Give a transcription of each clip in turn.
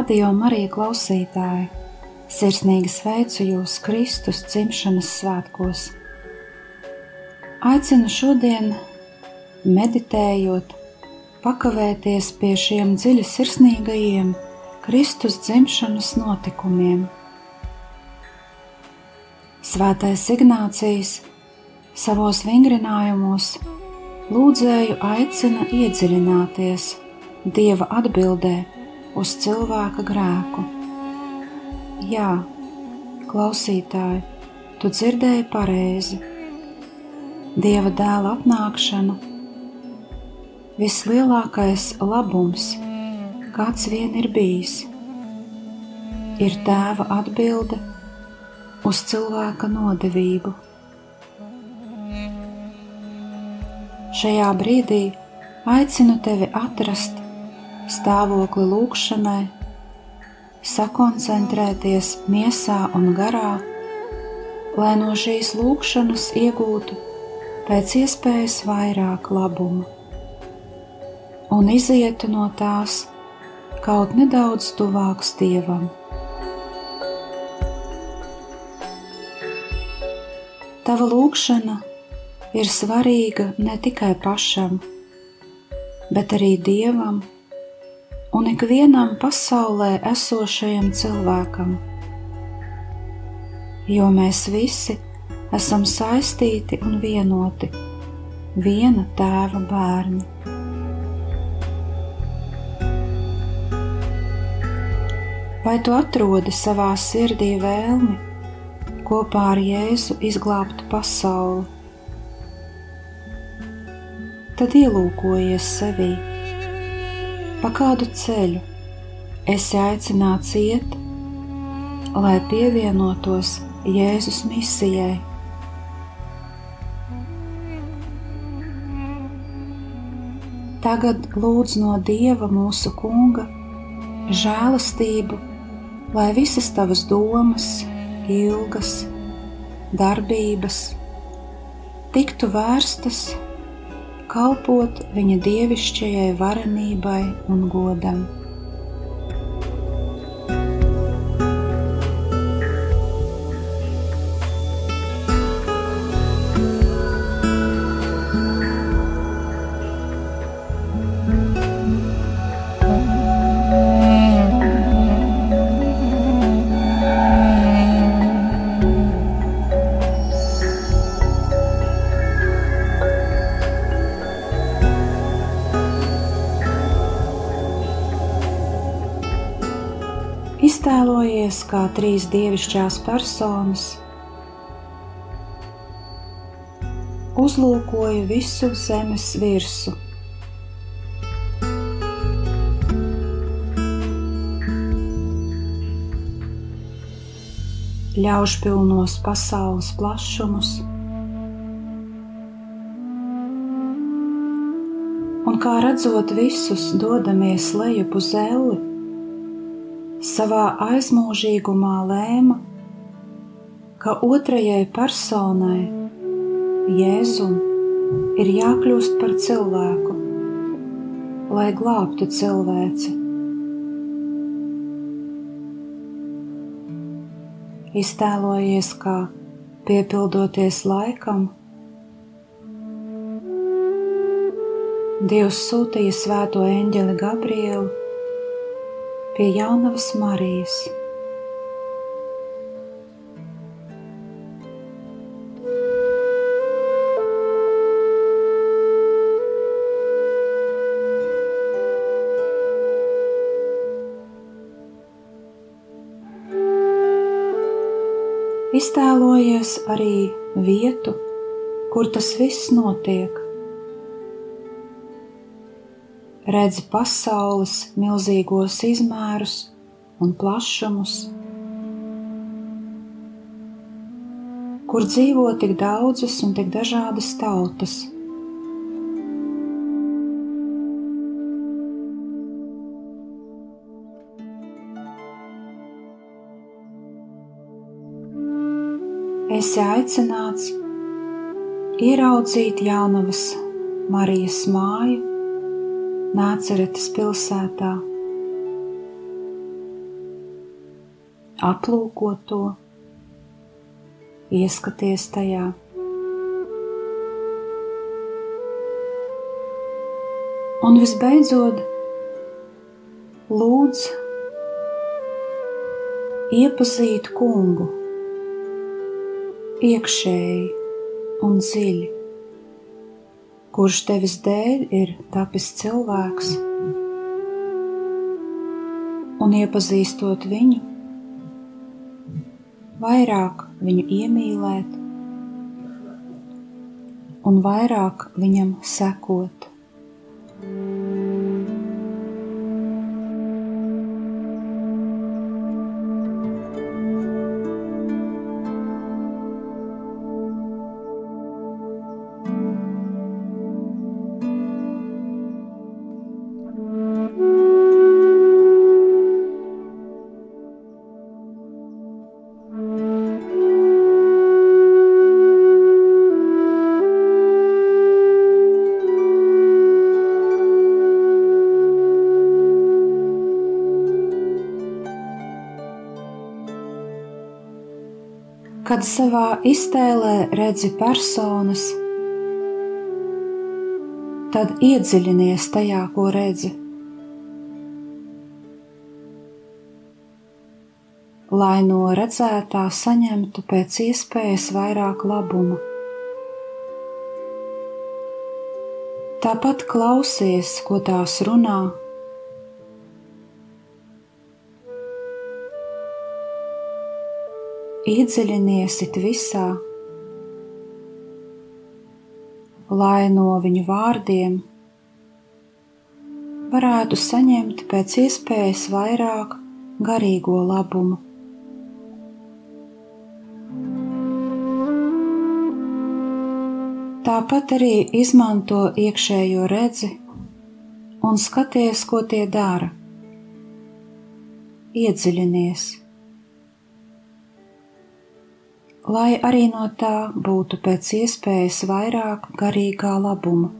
Radio Marija klausītāji, sirsnīgi sveicu jūs Kristus dzimšanas svētkos. Aicinu šodien, meditējot, pakavēties pie šiem dziļi sirsnīgajiem Kristus dzimšanas notikumiem. Svētais Ignācijas savos vingrinājumos lūdzēju aicina iedziļināties Dieva atbildē uz cilvēka grēku. Jā, klausītāji, tu dzirdēji pareizi. Dieva dēla apnākšana, vislielākais labums, kāds vien ir bijis, ir tēva atbilde uz cilvēka nodevību. Šajā brīdī aicinu tevi atrast stāvokli lūkšanai, sakoncentrēties miesā un garā, lai no šīs lūkšanas iegūtu pēc iespējas vairāk labuma un izietu no tās kaut nedaudz tuvāks Dievam. Tava lūkšana ir svarīga ne tikai pašam, bet arī Dievam un ikvienam pasaulē esošajam cilvēkam. Jo mēs visi esam saistīti un vienoti viena tēva bērni. Vai tu atrodi savā sirdī vēlmi kopā ar Jēzu izglābt pasauli? Tad ielūkojies sevī pa kādu ceļu esi aicināts iet, lai pievienotos Jēzus misijai. Tagad lūdz no Dieva mūsu Kunga žēlastību, lai visas tavas domas, ilgas, darbības tiktu vērstas kalpot viņa dievišķajai varenībai un godam. Trīs dievišķās personas. Uzlūkoja visu zemes virsmu. Ļaužpilnos pasaules plašumus, un kā redzot visus, dodamies lejup uz elli savā aizmūžīgumā lēma, ka otrajai personai, Jēzum, ir jākļūst par cilvēku, lai glābtu cilvēci. Iztēlojies, kā piepildoties laikam, Dievs sūtīja svēto eņģeli Gabrielu pie jaunavas Marijas. Iztēlojies arī vietu, kur tas viss notiek. Redzi pasaules milzīgos izmērus un plašumus, kur dzīvo tik daudzas un tik dažādas tautas. Esi aicināts ieraudzīt jaunavas Marijas māju Nāceretes pilsētā, aplūkot to, ieskaties tajā. Un visbeidzot, lūdz iepazīt kungu iekšēji un dziļi kurš tevis dēļ ir tapis cilvēks, un iepazīstot viņu, vairāk viņu iemīlēt un vairāk viņam sekot. Kad savā iztēlē redzi personas, tad iedziļinies tajā, ko redzi. Lai no redzētā saņemtu pēc iespējas vairāk labuma. Tāpat klausies, ko tās runā, iedziļinies it visā, lai no viņu vārdiem varētu saņemt pēc iespējas vairāk garīgo labumu. Tāpat arī izmanto iekšējo redzi un skaties, ko tie dara. Iedziļinies! Lai arī no tā būtu pēc iespējas vairāk garīgā labuma.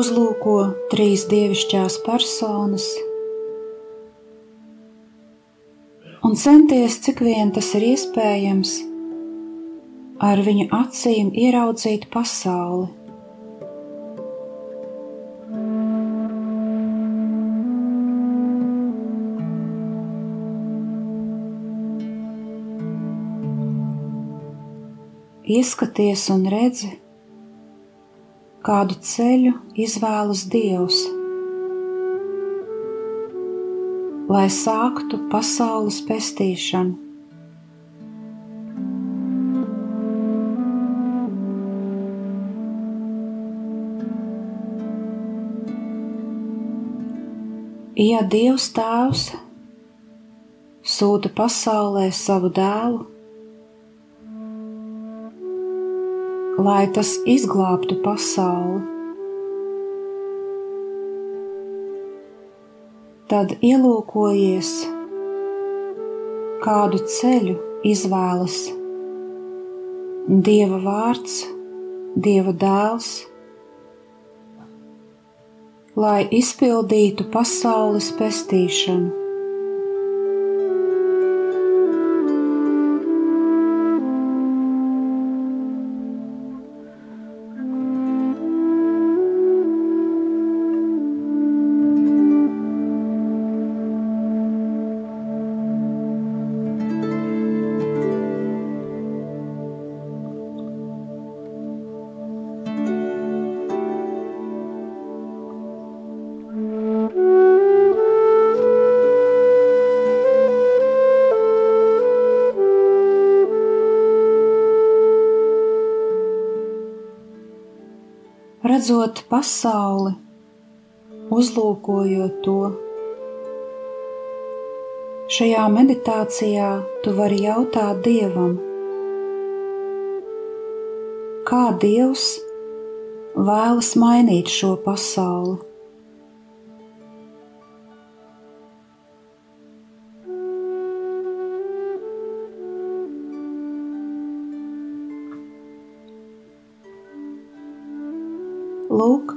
Uzlūko trīs dievišķās personas un centies, cik vien tas ir iespējams, ar viņu acīm ieraudzīt pasauli. Ieskaties un redzi, kādu ceļu izvēlas Dievs, lai sāktu pasaules pestīšanu. Ja Dievs Tēvs sūta pasaulē savu dēlu, lai tas izglābtu pasauli, tad ielūkojies, kādu ceļu izvēlas Dieva vārds, Dieva dēls lai izpildītu pasaules pestīšanu. Redzot pasauli, uzlūkojot to, šajā meditācijā tu vari jautāt Dievam, kā Dievs vēlas mainīt šo pasauli. Lūk,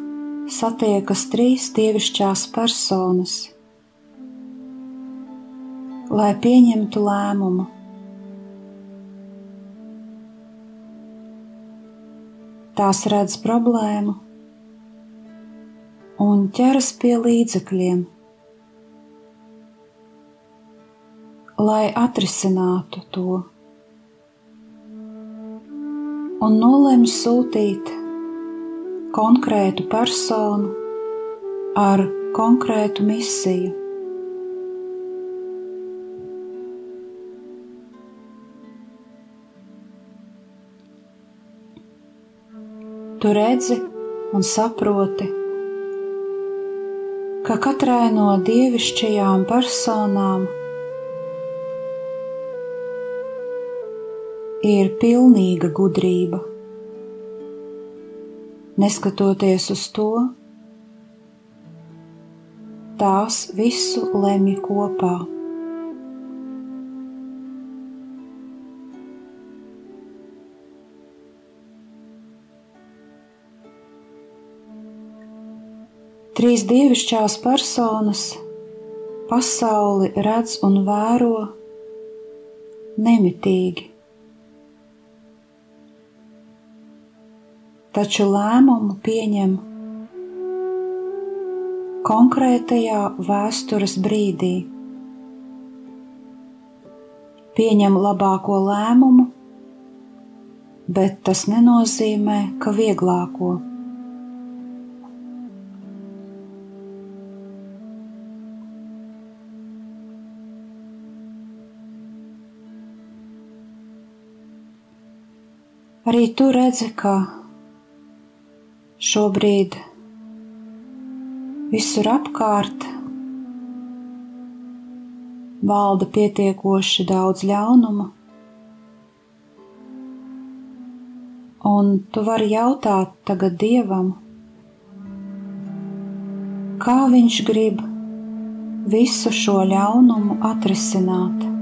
satiekas trīs dievišķās personas, lai pieņemtu lēmumu. Tās redz problēmu un ķeras pie līdzekļiem, lai atrisinātu to, un nolēma sūtīt konkrētu personu ar konkrētu misiju. Tu redzi un saproti, ka katrai no dievišķajām personām ir pilnīga gudrība neskatoties uz to, tās visu lemj kopā. Trīs dievišķās personas pasauli redz un vēro nemitīgi. Taču lēmumu pieņem konkrētajā vēstures brīdī. Pieņem labāko lēmumu, bet tas nenozīmē, ka vieglāko. Arī tu redzi, ka Šobrīd? Visur apkārt? Valda pietiekoši daudz ļaunuma, un tu vari jautāt tagad Dievam, kā Viņš grib visu šo ļaunumu atrisināt.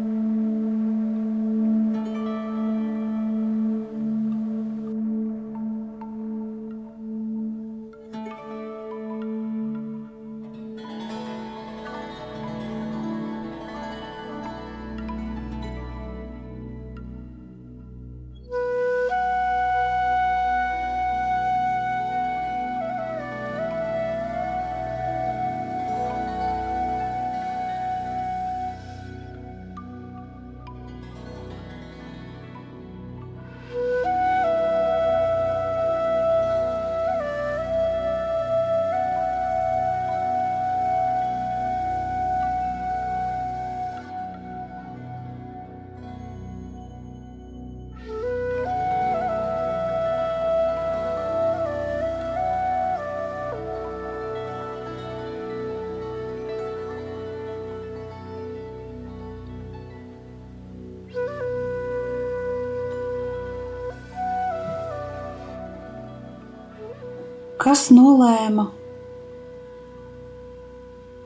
Kas nolēma,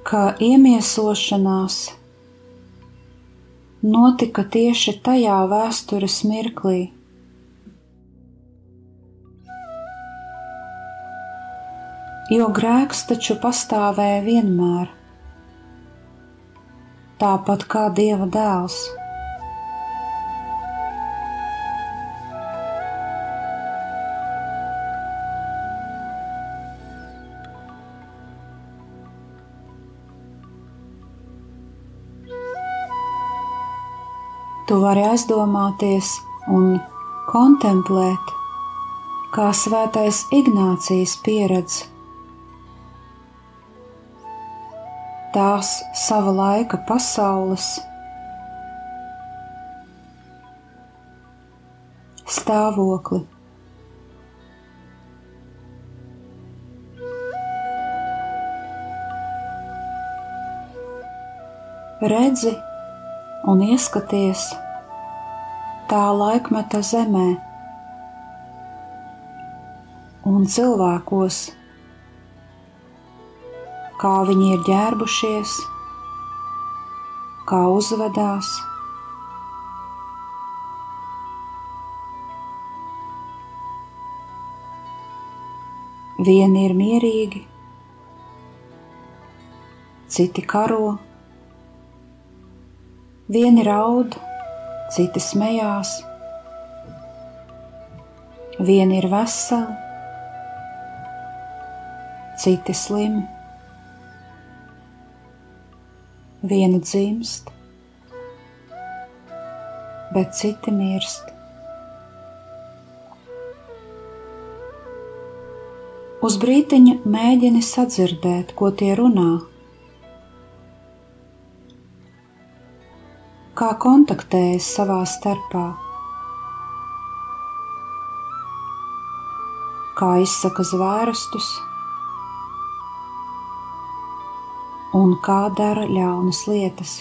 ka iemiesošanās notika tieši tajā vēstures mirklī. Jo grēks taču pastāvēja vienmēr, tāpat kā Dieva dēls. tu vari aizdomāties un kontemplēt, kā svētais Ignācijas pieredz. Tās sava laika pasaules stāvokli. Redzi, un ieskaties tā laikmeta zemē un cilvēkos, kā viņi ir ģērbušies, kā uzvedās. Vieni ir mierīgi, citi karo, vieni raud, citi smējās, vieni ir veseli, citi slimi, vieni dzimst, bet citi mirst. Uz brītiņa mēģini sadzirdēt, ko tie runā. Kā kontaktējas savā starpā, kā izsaka zvērestus un kā dara ļaunas lietas.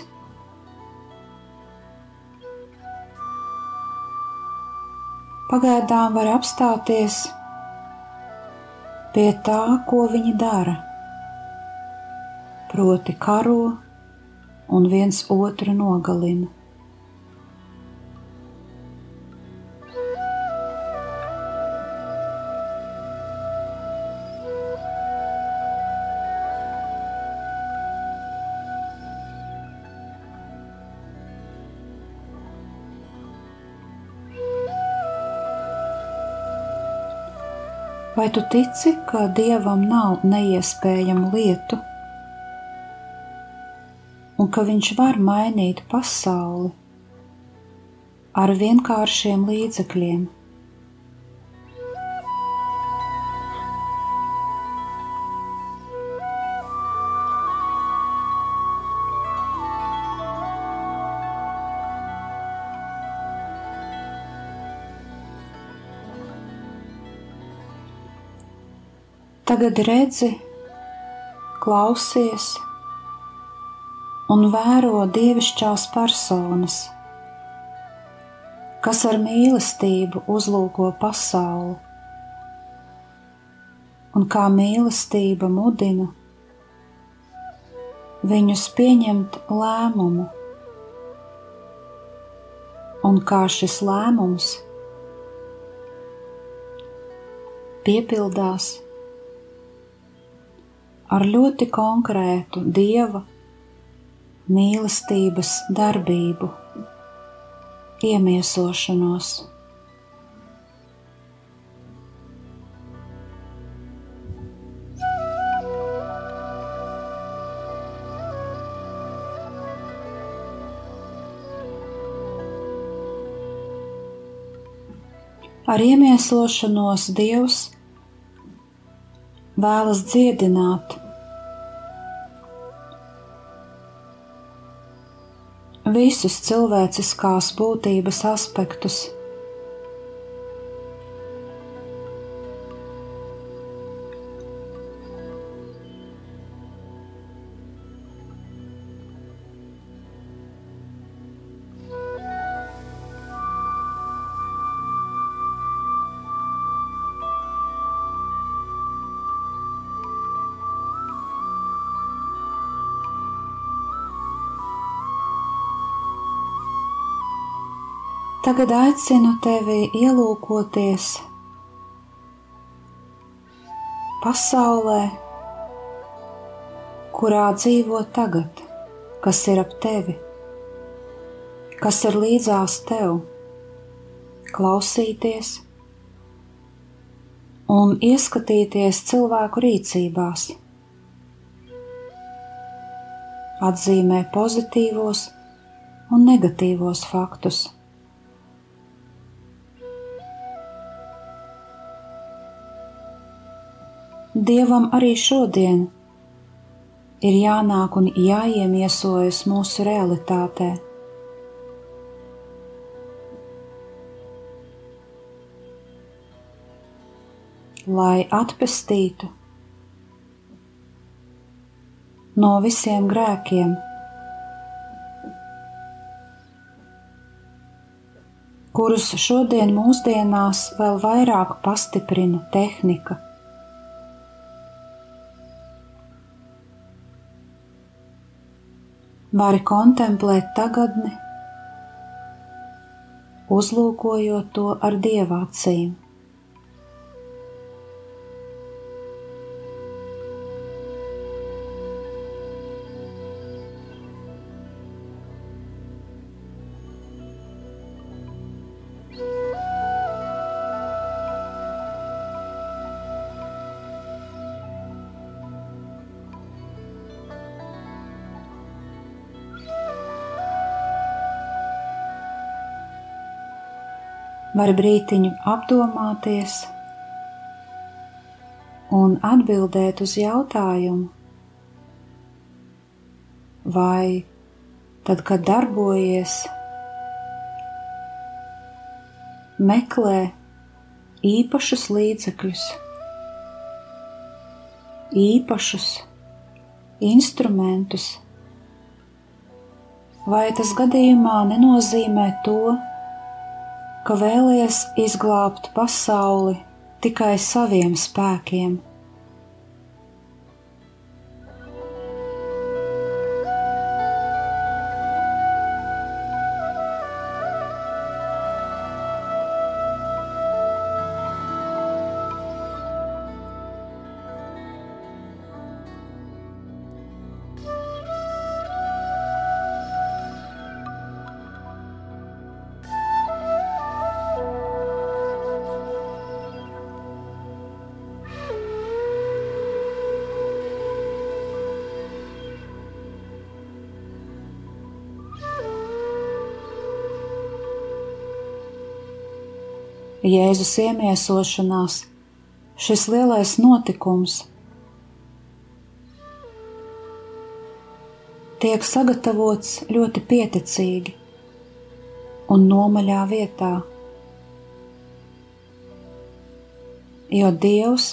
Pagaidām var apstāties pie tā, ko viņi dara. Proti, karo un viens otru nogalina. Vai tu tici, ka dievam nav neiespējamu lietu, un ka viņš var mainīt pasauli ar vienkāršiem līdzekļiem? Tagad redzi, klausies un vēro dievišķās personas, kas ar mīlestību uzlūko pasauli, un kā mīlestība mudina viņus pieņemt lēmumu, un kā šis lēmums piepildās ar ļoti konkrētu dieva mīlestības darbību, iemiesošanos. Ar iemiesošanos Dievs vēlas dziedināt visus cilvēciskās būtības aspektus. Tagad aicinu tevi ielūkoties pasaulē, kurā dzīvo tagad, kas ir ap tevi, kas ir līdzās tev, klausīties un ieskatīties cilvēku rīcībās, atzīmē pozitīvos un negatīvos faktus. Dievam arī šodien ir jānāk un jāiemiesojas mūsu realitātē. Lai atpestītu no visiem grēkiem, kurus šodien mūsdienās vēl vairāk pastiprina tehnika. Vari kontemplēt tagadni, uzlūkojot to ar dievācīm. Var brītiņu apdomāties un atbildēt uz jautājumu, vai tad, kad darbojies, meklē īpašus līdzekļus, īpašus instrumentus, vai tas gadījumā nenozīmē to, ka vēlies izglābt pasauli tikai saviem spēkiem. Jēzus iemiesošanās, šis lielais notikums, tiek sagatavots ļoti pieticīgi un nomaļā vietā, jo Dievs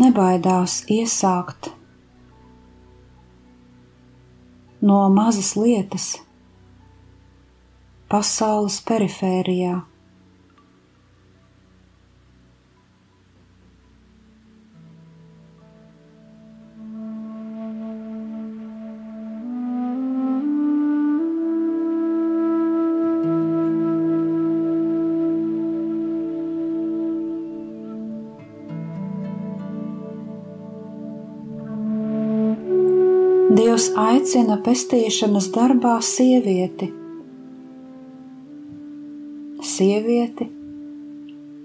nebaidās iesākt no mazas lietas pasaules perifērijā. Dievs aicina pestīšanas darbā sievieti. Sievieti,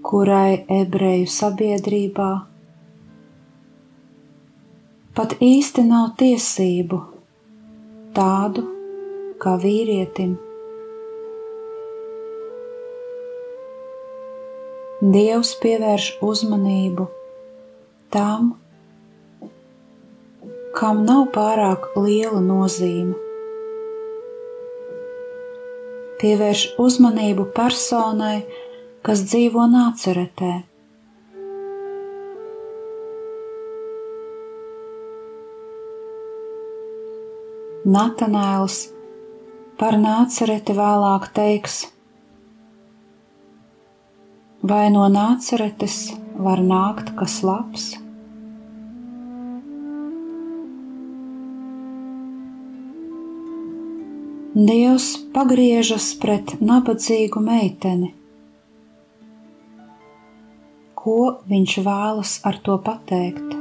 kurai ebreju sabiedrībā pat īsti nav tiesību tādu kā vīrietim. Dievs pievērš uzmanību tam, kam nav pārāk liela nozīme. Pievērš uzmanību personai, kas dzīvo nāceretē. Natanēls par nācereti vēlāk teiks, vai no nāceretes var nākt kas labs? Dievs pagriežas pret nabadzīgu meiteni. Ko viņš vēlas ar to pateikt?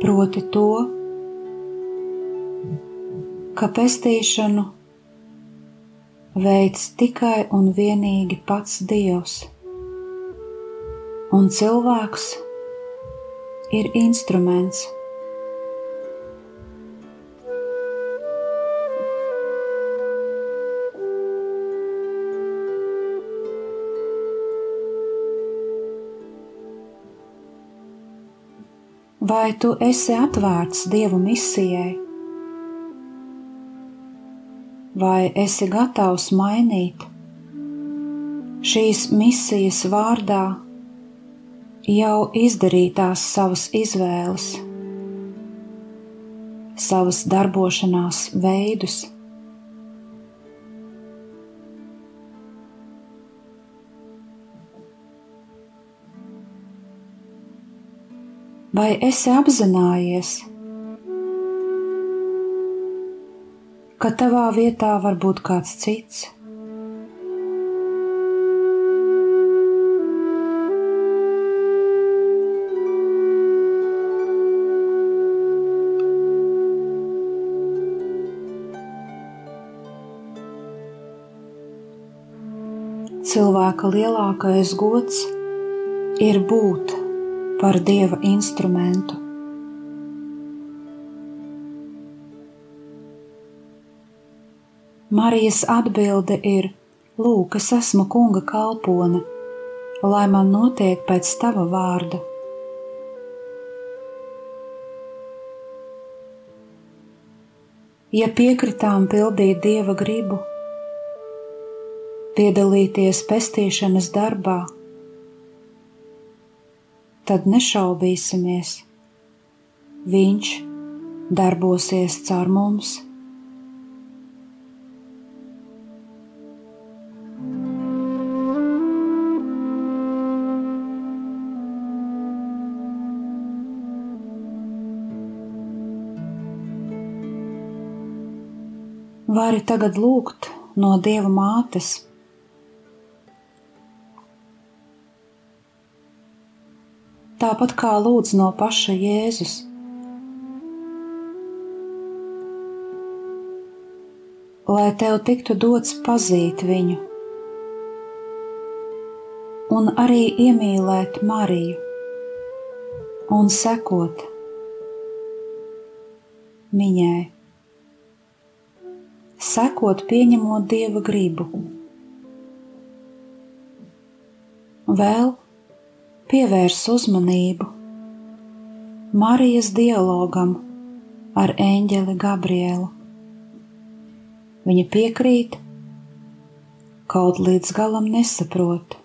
Proti to, ka pestīšanu veids tikai un vienīgi pats Dievs, un cilvēks ir instruments. Vai tu esi atvērts Dieva misijai? Vai esi gatavs mainīt šīs misijas vārdā jau izdarītās savas izvēles. savas darbošanās veidus. Vai esi apzinājies, ka tavā vietā var būt kāds cits? Cilvēka lielākais gods ir būt par dieva instrumentu. Marijas atbilde ir: Lūk, es esmu kunga kalpone, lai man notiek pēc tava vārda. Ja piekritām pildīt dieva gribu, piedalīties pestīšanas darbā, tad nešaubīsimies. Viņš darbosies caur mums. Vari tagad lūgt no Dieva mātes tāpat kā lūdz no paša Jēzus. Lai tev tiktu dots pazīt viņu, un arī iemīlēt Mariju un sekot viņai, sekot pieņemot dieva gribu. Vēl pievērs uzmanību Marijas dialogam ar eņģeli Gabrielu. Viņa piekrīt, kaut līdz galam nesaprot,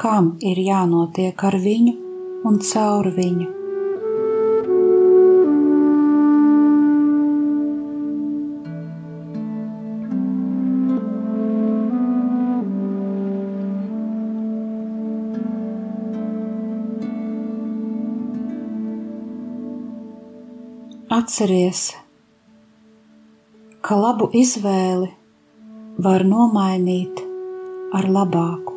kam ir jānotiek ar viņu un caur viņu. Atceries, ka labu izvēli var nomainīt ar labāku.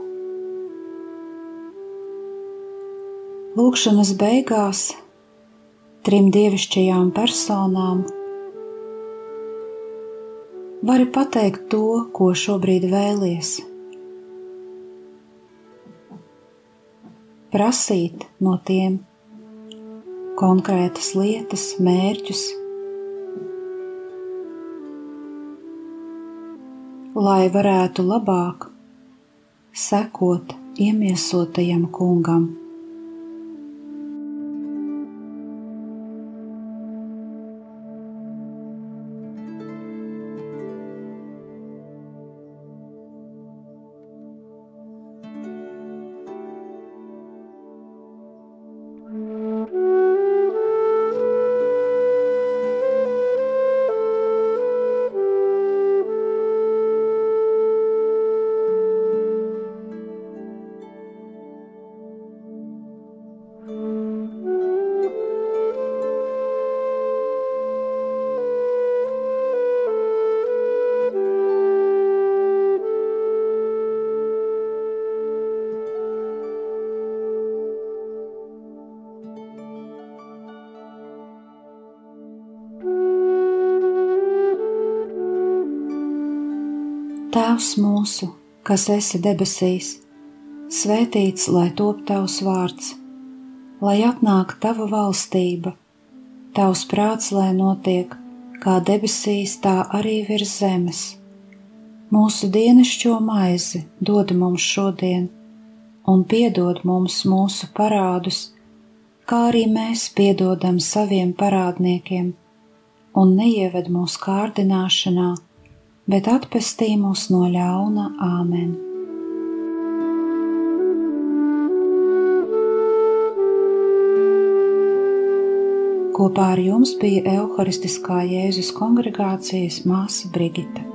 Lūkšanas beigās trim dievišķajām personām vari pateikt to, ko šobrīd vēlies. Prasīt no tiem konkrētas lietas, mērķus, lai varētu labāk sekot iemiesotajam kungam. Tēvs mūsu, kas esi debesīs, svētīts lai top tavs vārds, lai atnāk tava valstība, tavs prāts, lai notiek kā debesīs, tā arī virs zemes. Mūsu dienascho maizi dod mums šodien, un piedod mums mūsu parādus, kā arī mēs piedodam saviem parādniekiem, un neieved mūsu kārdināšanā bet atpestī mūs no ļauna Āmen. Kopā ar jums bija Euharistiskā Jēzus kongregācijas māsa Brigita.